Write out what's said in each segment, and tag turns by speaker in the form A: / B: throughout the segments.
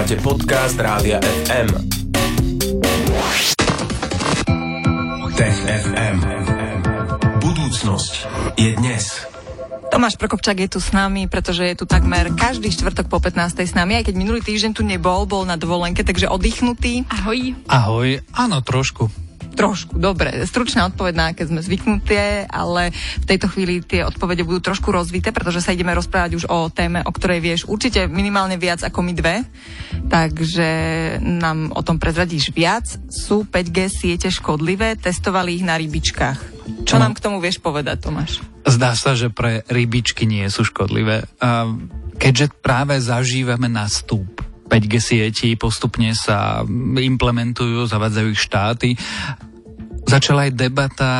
A: Počúvate podcast Rádia FM. Tech FM. Budúcnosť je dnes.
B: Tomáš Prokopčák je tu s nami, pretože je tu takmer každý štvrtok po 15. s nami, aj keď minulý týždeň tu nebol, bol na dovolenke, takže oddychnutý.
C: Ahoj.
D: Ahoj, áno, trošku.
B: Trošku, dobre. Stručná odpoveď na aké sme zvyknuté, ale v tejto chvíli tie odpovede budú trošku rozvité, pretože sa ideme rozprávať už o téme, o ktorej vieš určite minimálne viac ako my dve. Takže nám o tom prezradíš viac. Sú 5G siete škodlivé? Testovali ich na rybičkách. Čo nám k tomu vieš povedať, Tomáš?
D: Zdá sa, že pre rybičky nie sú škodlivé. Keďže práve zažívame nástup 5G sietí, postupne sa implementujú, zavadzajú ich štáty. Začala aj debata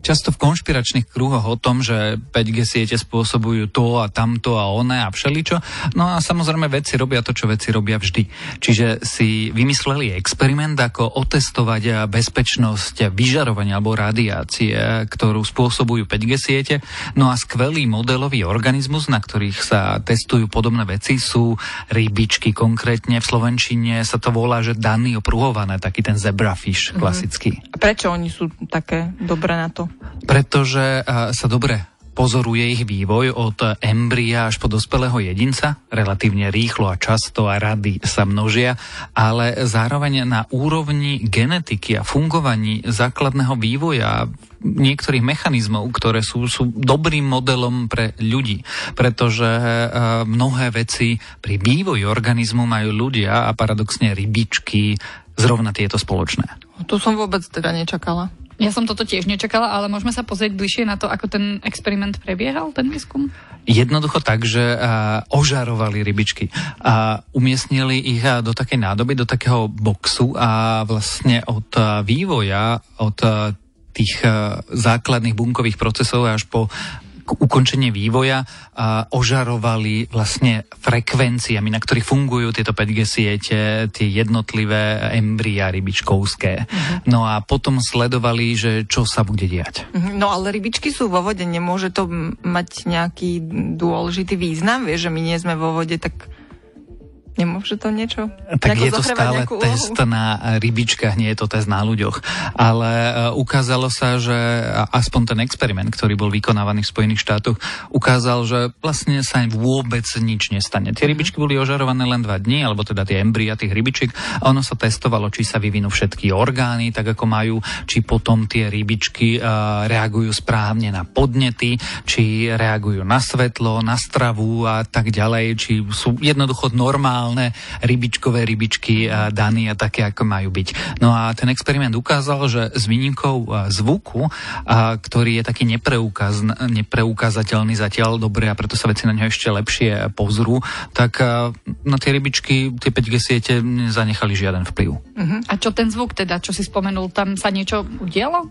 D: často v konšpiračných kruhoch o tom, že 5G siete spôsobujú to a tamto a oné a všeličo. No a samozrejme veci robia to, čo veci robia vždy. Čiže si vymysleli experiment, ako otestovať bezpečnosť vyžarovania alebo radiácie, ktorú spôsobujú 5G siete. No a skvelý modelový organizmus, na ktorých sa testujú podobné veci, sú rybičky. Konkrétne v Slovenčine sa to volá, že daný opruhované, taký ten zebrafish klasický.
B: A prečo oni sú také dobré na to?
D: Pretože sa dobre pozoruje ich vývoj od embria až po dospelého jedinca, relatívne rýchlo a často a rady sa množia, ale zároveň na úrovni genetiky a fungovaní základného vývoja niektorých mechanizmov, ktoré sú, sú dobrým modelom pre ľudí, pretože mnohé veci pri vývoji organizmu majú ľudia a paradoxne rybičky zrovna tieto spoločné.
B: Tu som vôbec teda nečakala.
C: Ja som toto tiež nečakala, ale môžeme sa pozrieť bližšie na to, ako ten experiment prebiehal, ten výskum?
D: Jednoducho tak, že ožarovali rybičky a umiestnili ich do takej nádoby, do takého boxu a vlastne od vývoja, od tých základných bunkových procesov až po ukončenie vývoja a ožarovali vlastne frekvenciami, na ktorých fungujú tieto 5G siete, tie jednotlivé embria rybičkovské. Uh-huh. No a potom sledovali, že čo sa bude diať.
B: Uh-huh. No ale rybičky sú vo vode, nemôže to mať nejaký dôležitý význam? Vieš, že my nie sme vo vode, tak Nemôže to niečo?
D: Tak je to stále test na rybičkách, nie je to test na ľuďoch. Ale uh, ukázalo sa, že aspoň ten experiment, ktorý bol vykonávaný v Spojených štátoch, ukázal, že vlastne sa vôbec nič nestane. Tie rybičky boli ožarované len dva dní, alebo teda tie embria tých rybičiek a ono sa testovalo, či sa vyvinú všetky orgány, tak ako majú, či potom tie rybičky uh, reagujú správne na podnety, či reagujú na svetlo, na stravu a tak ďalej, či sú jednoducho normálne normálne rybičkové rybičky daní a také, ako majú byť. No a ten experiment ukázal, že s výnimkou zvuku, ktorý je taký nepreukaz, nepreukázateľný zatiaľ dobre a preto sa veci na neho ešte lepšie pozrú, tak na tie rybičky, tie 5G siete nezanechali žiaden vplyv.
C: Uh-huh. A čo ten zvuk teda, čo si spomenul, tam sa niečo udialo?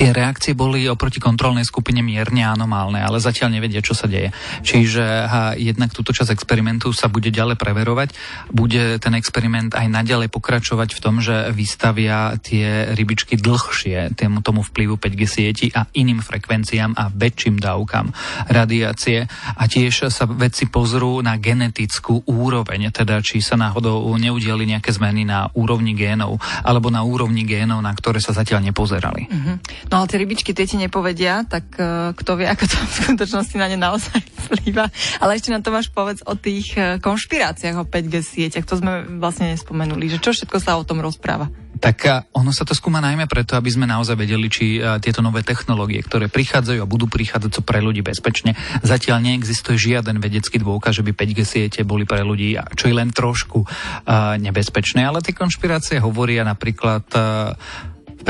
D: Tie reakcie boli oproti kontrolnej skupine mierne anomálne, ale zatiaľ nevedia, čo sa deje. Čiže ha, jednak túto časť experimentu sa bude ďalej preverovať. Bude ten experiment aj naďalej pokračovať v tom, že vystavia tie rybičky dlhšie tému, tomu vplyvu 5G sieti a iným frekvenciám a väčším dávkam radiácie. A tiež sa vedci pozrú na genetickú úroveň, teda či sa náhodou neudiali nejaké zmeny na úrovni génov alebo na úrovni génov, na ktoré sa zatiaľ nepozerali.
B: Mm-hmm. No ale tie rybičky tie ti nepovedia, tak uh, kto vie, ako to v skutočnosti na ne naozaj vplýva. Ale ešte na to máš povedz o tých uh, konšpiráciách o 5G sieťach. To sme vlastne nespomenuli, že čo všetko sa o tom rozpráva.
D: Tak uh, ono sa to skúma najmä preto, aby sme naozaj vedeli, či tieto nové technológie, ktoré prichádzajú a budú prichádzať, sú pre ľudí bezpečne. Zatiaľ neexistuje žiaden vedecký dôkaz, že by 5G siete boli pre ľudí čo je len trošku nebezpečné. Ale tie konšpirácie hovoria napríklad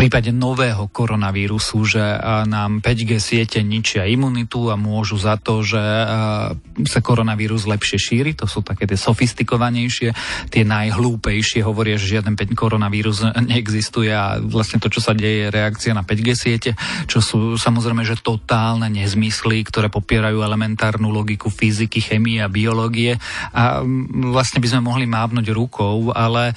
D: prípade nového koronavírusu, že nám 5G siete ničia imunitu a môžu za to, že sa koronavírus lepšie šíri. To sú také tie sofistikovanejšie, tie najhlúpejšie. Hovoria, že žiaden 5 koronavírus neexistuje a vlastne to, čo sa deje, je reakcia na 5G siete, čo sú samozrejme, že totálne nezmysly, ktoré popierajú elementárnu logiku fyziky, chemie a biológie. A vlastne by sme mohli mávnuť rukou, ale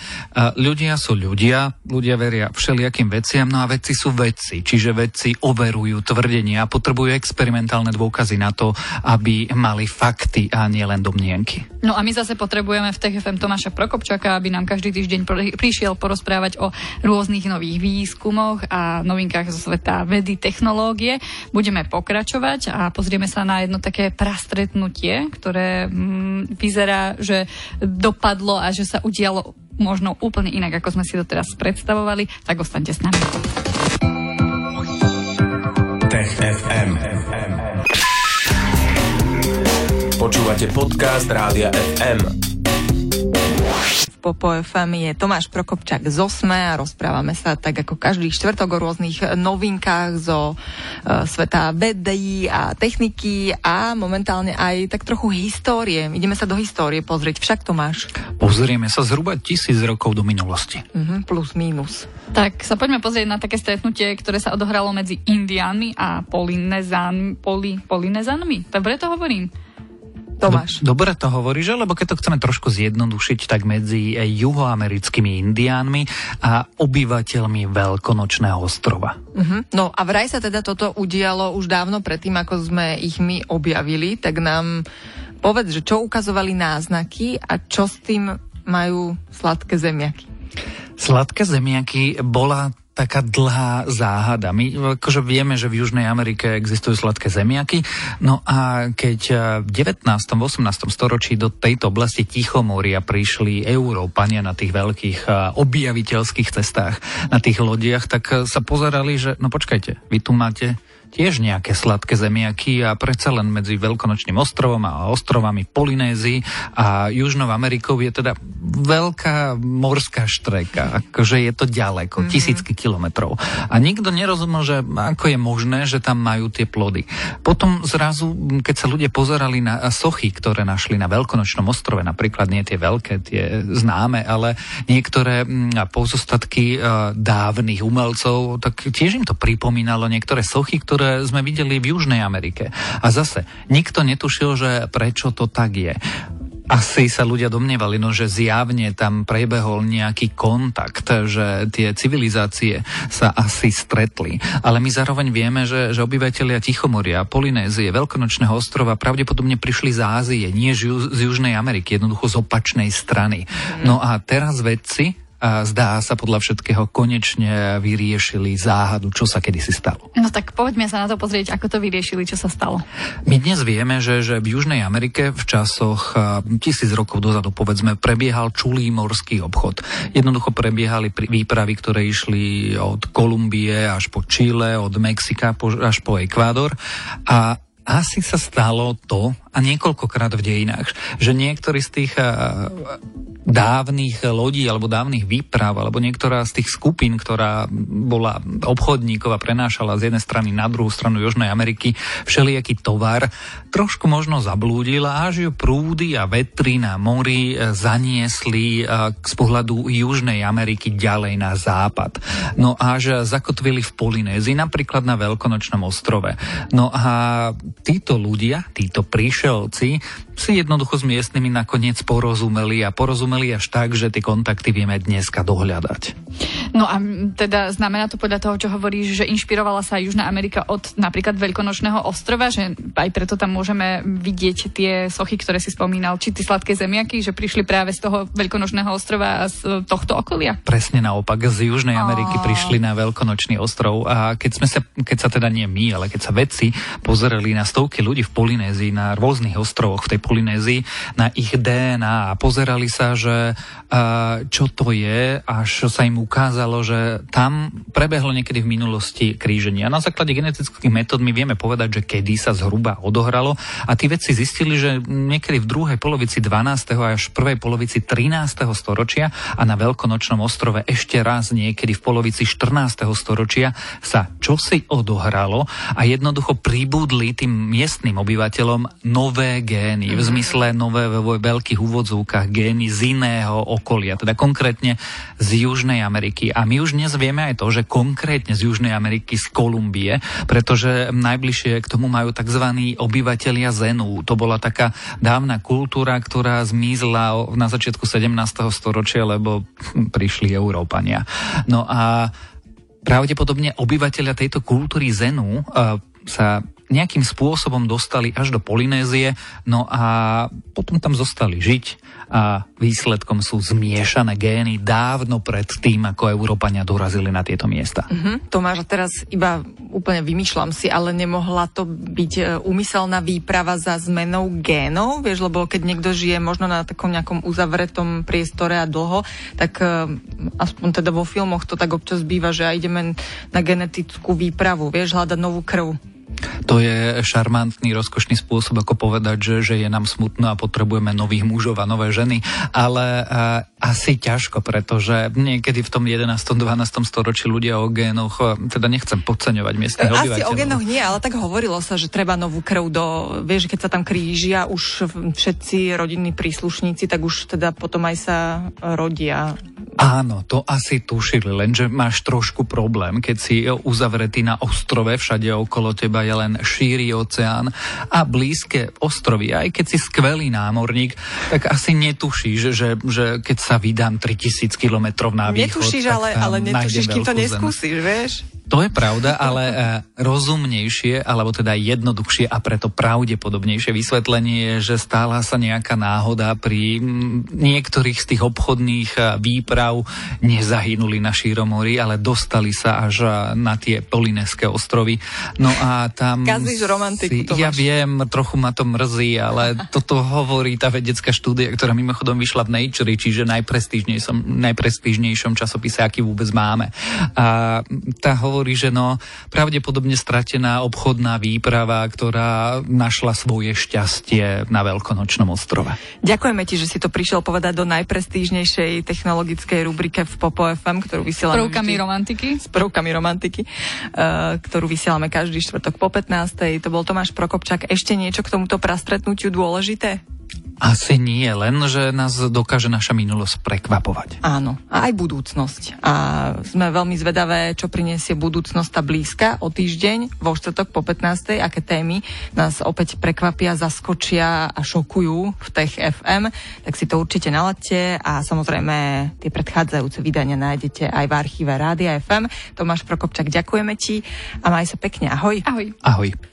D: ľudia sú ľudia, ľudia veria všelijakým veciam veciam, no a vedci sú vedci, čiže vedci overujú tvrdenia a potrebujú experimentálne dôkazy na to, aby mali fakty a nielen domnienky.
C: No a my zase potrebujeme v TFM Tomáša Prokopčaka, aby nám každý týždeň prišiel porozprávať o rôznych nových výskumoch a novinkách zo sveta vedy, technológie. Budeme pokračovať a pozrieme sa na jedno také prastretnutie, ktoré mm, vyzerá, že dopadlo a že sa udialo možno úplne inak, ako sme si to teraz predstavovali, tak ostaňte s nami.
A: FM. Počúvate podcast Rádia FM.
B: Popo FM je Tomáš Prokopčák z Osme a rozprávame sa tak ako každý štvrtok o rôznych novinkách zo e, sveta vedy a techniky a momentálne aj tak trochu histórie. Ideme sa do histórie pozrieť, však Tomáš.
D: Pozrieme sa zhruba tisíc rokov do minulosti.
B: Uh-huh, plus, mínus.
C: Tak sa poďme pozrieť na také stretnutie, ktoré sa odohralo medzi Indiánmi a Polinezánmi. Poli, Polinezánmi? Dobre to hovorím?
B: Tomáš.
D: Do, dobre to hovoríš, lebo keď to chceme trošku zjednodušiť, tak medzi juhoamerickými indiánmi a obyvateľmi Veľkonočného ostrova.
B: Uh-huh. No a vraj sa teda toto udialo už dávno predtým, ako sme ich my objavili, tak nám povedz, že čo ukazovali náznaky a čo s tým majú sladké zemiaky.
D: Sladké zemiaky bola taká dlhá záhada. My akože vieme, že v Južnej Amerike existujú sladké zemiaky, no a keď v 19. 18. storočí do tejto oblasti Tichomoria prišli Európania na tých veľkých objaviteľských cestách, na tých lodiach, tak sa pozerali, že no počkajte, vy tu máte tiež nejaké sladké zemiaky a predsa len medzi Veľkonočným ostrovom a ostrovami Polynézii a Južnou Amerikou je teda veľká morská štreka, akože je to ďaleko, mm-hmm. tisícky kilometrov. A nikto nerozumel, že ako je možné, že tam majú tie plody. Potom zrazu, keď sa ľudia pozerali na sochy, ktoré našli na Veľkonočnom ostrove, napríklad nie tie veľké, tie známe, ale niektoré pozostatky dávnych umelcov, tak tiež im to pripomínalo niektoré sochy, ktoré ktoré sme videli v Južnej Amerike. A zase, nikto netušil, že prečo to tak je. Asi sa ľudia domnievali, no, že zjavne tam prebehol nejaký kontakt, že tie civilizácie sa asi stretli. Ale my zároveň vieme, že, že obyvateľia Tichomoria, Polynézie, Veľkonočného ostrova pravdepodobne prišli z Ázie, nie z, z Južnej Ameriky, jednoducho z opačnej strany. No a teraz vedci a zdá sa podľa všetkého konečne vyriešili záhadu, čo sa kedysi stalo.
C: No tak poďme sa na to pozrieť, ako to vyriešili, čo sa stalo.
D: My dnes vieme, že, že v Južnej Amerike v časoch tisíc rokov dozadu, povedzme, prebiehal čulý morský obchod. Jednoducho prebiehali výpravy, ktoré išli od Kolumbie až po Čile, od Mexika až po Ekvádor a asi sa stalo to, a niekoľkokrát v dejinách, že niektorí z tých dávnych lodí alebo dávnych výprav alebo niektorá z tých skupín, ktorá bola obchodníkov a prenášala z jednej strany na druhú stranu Južnej Ameriky všelijaký tovar, trošku možno zablúdila, až ju prúdy a vetry na mori e, zaniesli e, z pohľadu Južnej Ameriky ďalej na západ. No až zakotvili v Polynézii, napríklad na Veľkonočnom ostrove. No a títo ľudia, títo príšelci si jednoducho s miestnymi nakoniec porozumeli a porozumeli až tak, že tie kontakty vieme dneska dohľadať.
C: No a teda znamená to podľa toho, čo hovoríš, že inšpirovala sa Južná Amerika od napríklad Veľkonočného ostrova, že aj preto tam môžeme vidieť tie sochy, ktoré si spomínal, či tie sladké zemiaky, že prišli práve z toho Veľkonočného ostrova a z tohto okolia?
D: Presne naopak, z Južnej Ameriky prišli na Veľkonočný ostrov a keď, sme sa, keď sa teda nie my, ale keď sa vedci pozerali na stovky ľudí v Polynézii, na rôznych ostrovoch v tej Polynézii na ich DNA a pozerali sa, že čo to je, až sa im ukázalo, že tam prebehlo niekedy v minulosti kríženie. A na základe genetických metód my vieme povedať, že kedy sa zhruba odohralo a tí vedci zistili, že niekedy v druhej polovici 12. až prvej polovici 13. storočia a na Veľkonočnom ostrove ešte raz niekedy v polovici 14. storočia sa čosi odohralo a jednoducho pribudli tým miestnym obyvateľom nové gény v zmysle nové vo veľkých úvodzovkách gény z iného okolia, teda konkrétne z Južnej Ameriky. A my už dnes vieme aj to, že konkrétne z Južnej Ameriky, z Kolumbie, pretože najbližšie k tomu majú tzv. obyvatelia Zenu. To bola taká dávna kultúra, ktorá zmizla na začiatku 17. storočia, lebo prišli Európania. No a pravdepodobne obyvateľia tejto kultúry Zenu uh, sa nejakým spôsobom dostali až do Polynézie, no a potom tam zostali žiť a výsledkom sú zmiešané gény dávno pred tým, ako Európania dorazili na tieto miesta.
B: Mm-hmm. Tomáš, teraz iba úplne vymýšľam si, ale nemohla to byť e, úmyselná výprava za zmenou génov, vieš, lebo keď niekto žije možno na takom nejakom uzavretom priestore a dlho, tak e, aspoň teda vo filmoch to tak občas býva, že aj ideme na genetickú výpravu, vieš, hľadať novú krv.
D: To je šarmantný, rozkošný spôsob, ako povedať, že, že je nám smutno a potrebujeme nových mužov a nové ženy, ale uh, asi ťažko, pretože niekedy v tom 11. 12. storočí ľudia o génoch, teda nechcem podceňovať miestnych
B: asi
D: obyvateľov.
B: Asi o génoch nie, ale tak hovorilo sa, že treba novú krv do, vieš, keď sa tam krížia už všetci rodinní príslušníci, tak už teda potom aj sa rodia.
D: Áno, to asi tušili, lenže máš trošku problém, keď si uzavretý na ostrove, všade okolo teba je len šíri oceán a blízke ostrovy. Aj keď si skvelý námorník, tak asi netušíš, že, že keď sa vydám 3000 kilometrov na východ,
B: Netušíš, ale, ale netušíš, kým to neskúsiš, vieš?
D: To je pravda, ale e, rozumnejšie, alebo teda jednoduchšie a preto pravdepodobnejšie vysvetlenie je, že stála sa nejaká náhoda pri niektorých z tých obchodných e, výprav nezahynuli na Šíromori, ale dostali sa až e, na tie Polineské ostrovy. No a tam...
B: Kazíš romantiku, si,
D: Ja viem, trochu ma to mrzí, ale toto hovorí tá vedecká štúdia, ktorá mimochodom vyšla v Nature, čiže najprestížnejšom, najprestížnejšom časopise, aký vôbec máme. A tá hovorí, že no, pravdepodobne stratená obchodná výprava, ktorá našla svoje šťastie na Veľkonočnom ostrove.
B: Ďakujeme ti, že si to prišiel povedať do najprestížnejšej technologickej rubrike v Popo FM, ktorú vysielame...
C: S prvkami vždy, romantiky.
B: S prvkami romantiky, uh, ktorú vysielame každý štvrtok po 15. To bol Tomáš Prokopčák. Ešte niečo k tomuto prastretnutiu dôležité?
D: Asi nie, len že nás dokáže naša minulosť prekvapovať.
B: Áno, a aj budúcnosť. A sme veľmi zvedavé, čo prinesie budúcnosť tá blízka o týždeň, vo štvrtok po 15. aké témy nás opäť prekvapia, zaskočia a šokujú v Tech FM. Tak si to určite naladte a samozrejme tie predchádzajúce vydania nájdete aj v archíve Rádia FM. Tomáš Prokopčak, ďakujeme ti a maj sa pekne. Ahoj.
C: Ahoj.
D: Ahoj.